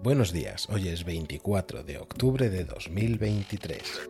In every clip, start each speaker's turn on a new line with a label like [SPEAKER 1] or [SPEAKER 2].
[SPEAKER 1] Buenos días, hoy es 24 de octubre de 2023.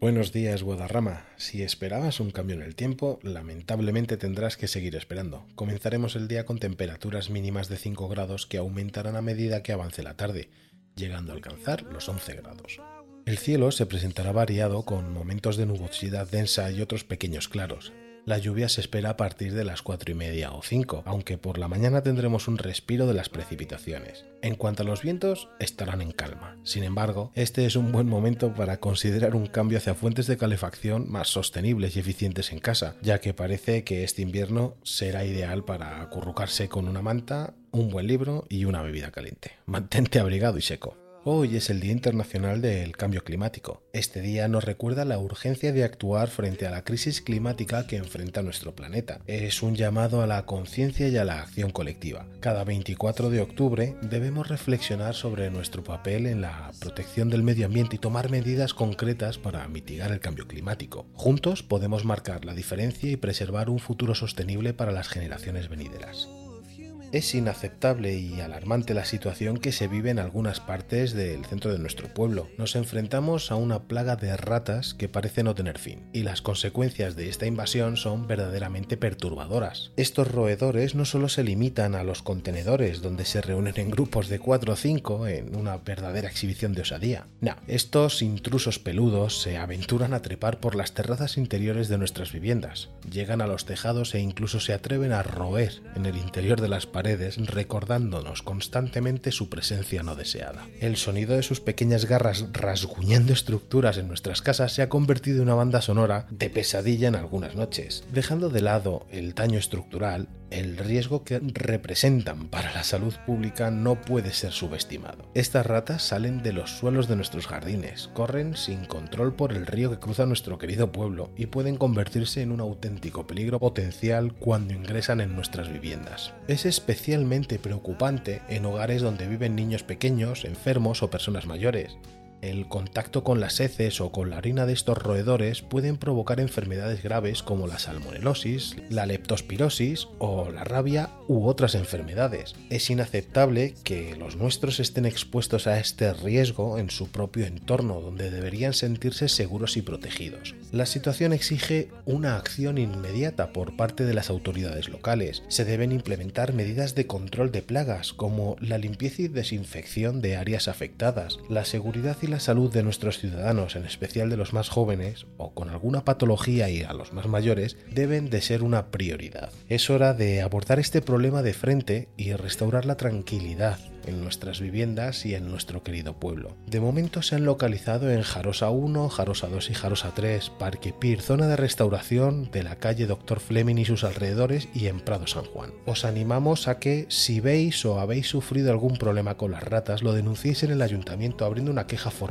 [SPEAKER 1] Buenos días, Guadarrama. Si esperabas un cambio en el tiempo, lamentablemente tendrás que seguir esperando. Comenzaremos el día con temperaturas mínimas de 5 grados que aumentarán a medida que avance la tarde, llegando a alcanzar los 11 grados. El cielo se presentará variado con momentos de nubosidad densa y otros pequeños claros. La lluvia se espera a partir de las 4 y media o 5, aunque por la mañana tendremos un respiro de las precipitaciones. En cuanto a los vientos, estarán en calma. Sin embargo, este es un buen momento para considerar un cambio hacia fuentes de calefacción más sostenibles y eficientes en casa, ya que parece que este invierno será ideal para acurrucarse con una manta, un buen libro y una bebida caliente. Mantente abrigado y seco. Hoy es el Día Internacional del Cambio Climático. Este día nos recuerda la urgencia de actuar frente a la crisis climática que enfrenta nuestro planeta. Es un llamado a la conciencia y a la acción colectiva. Cada 24 de octubre debemos reflexionar sobre nuestro papel en la protección del medio ambiente y tomar medidas concretas para mitigar el cambio climático. Juntos podemos marcar la diferencia y preservar un futuro sostenible para las generaciones venideras. Es inaceptable y alarmante la situación que se vive en algunas partes del centro de nuestro pueblo. Nos enfrentamos a una plaga de ratas que parece no tener fin, y las consecuencias de esta invasión son verdaderamente perturbadoras. Estos roedores no solo se limitan a los contenedores donde se reúnen en grupos de 4 o 5 en una verdadera exhibición de osadía. No, estos intrusos peludos se aventuran a trepar por las terrazas interiores de nuestras viviendas, llegan a los tejados e incluso se atreven a roer en el interior de las paredes recordándonos constantemente su presencia no deseada. El sonido de sus pequeñas garras rasguñando estructuras en nuestras casas se ha convertido en una banda sonora de pesadilla en algunas noches. Dejando de lado el daño estructural, el riesgo que representan para la salud pública no puede ser subestimado. Estas ratas salen de los suelos de nuestros jardines, corren sin control por el río que cruza nuestro querido pueblo y pueden convertirse en un auténtico peligro potencial cuando ingresan en nuestras viviendas. Es especialmente preocupante en hogares donde viven niños pequeños, enfermos o personas mayores, el contacto con las heces o con la orina de estos roedores pueden provocar enfermedades graves como la salmonelosis, la leptospirosis o la rabia u otras enfermedades. Es inaceptable que los nuestros estén expuestos a este riesgo en su propio entorno, donde deberían sentirse seguros y protegidos. La situación exige una acción inmediata por parte de las autoridades locales. Se deben implementar medidas de control de plagas como la limpieza y desinfección de áreas afectadas, la seguridad y la salud de nuestros ciudadanos, en especial de los más jóvenes o con alguna patología y a los más mayores, deben de ser una prioridad. Es hora de abordar este problema de frente y restaurar la tranquilidad en nuestras viviendas y en nuestro querido pueblo. De momento se han localizado en Jarosa 1, Jarosa 2 y Jarosa 3, Parque Pir, zona de restauración de la calle Doctor Fleming y sus alrededores y en Prado San Juan. Os animamos a que si veis o habéis sufrido algún problema con las ratas, lo denunciéis en el ayuntamiento abriendo una queja formal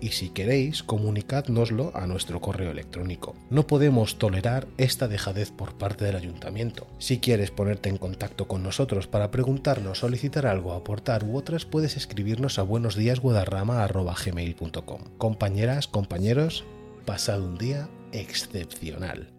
[SPEAKER 1] y si queréis comunicádnoslo a nuestro correo electrónico. No podemos tolerar esta dejadez por parte del ayuntamiento. Si quieres ponerte en contacto con nosotros para preguntarnos, solicitar algo, aportar u otras, puedes escribirnos a buenosdíasguadarrama.com. Compañeras, compañeros, pasad un día excepcional.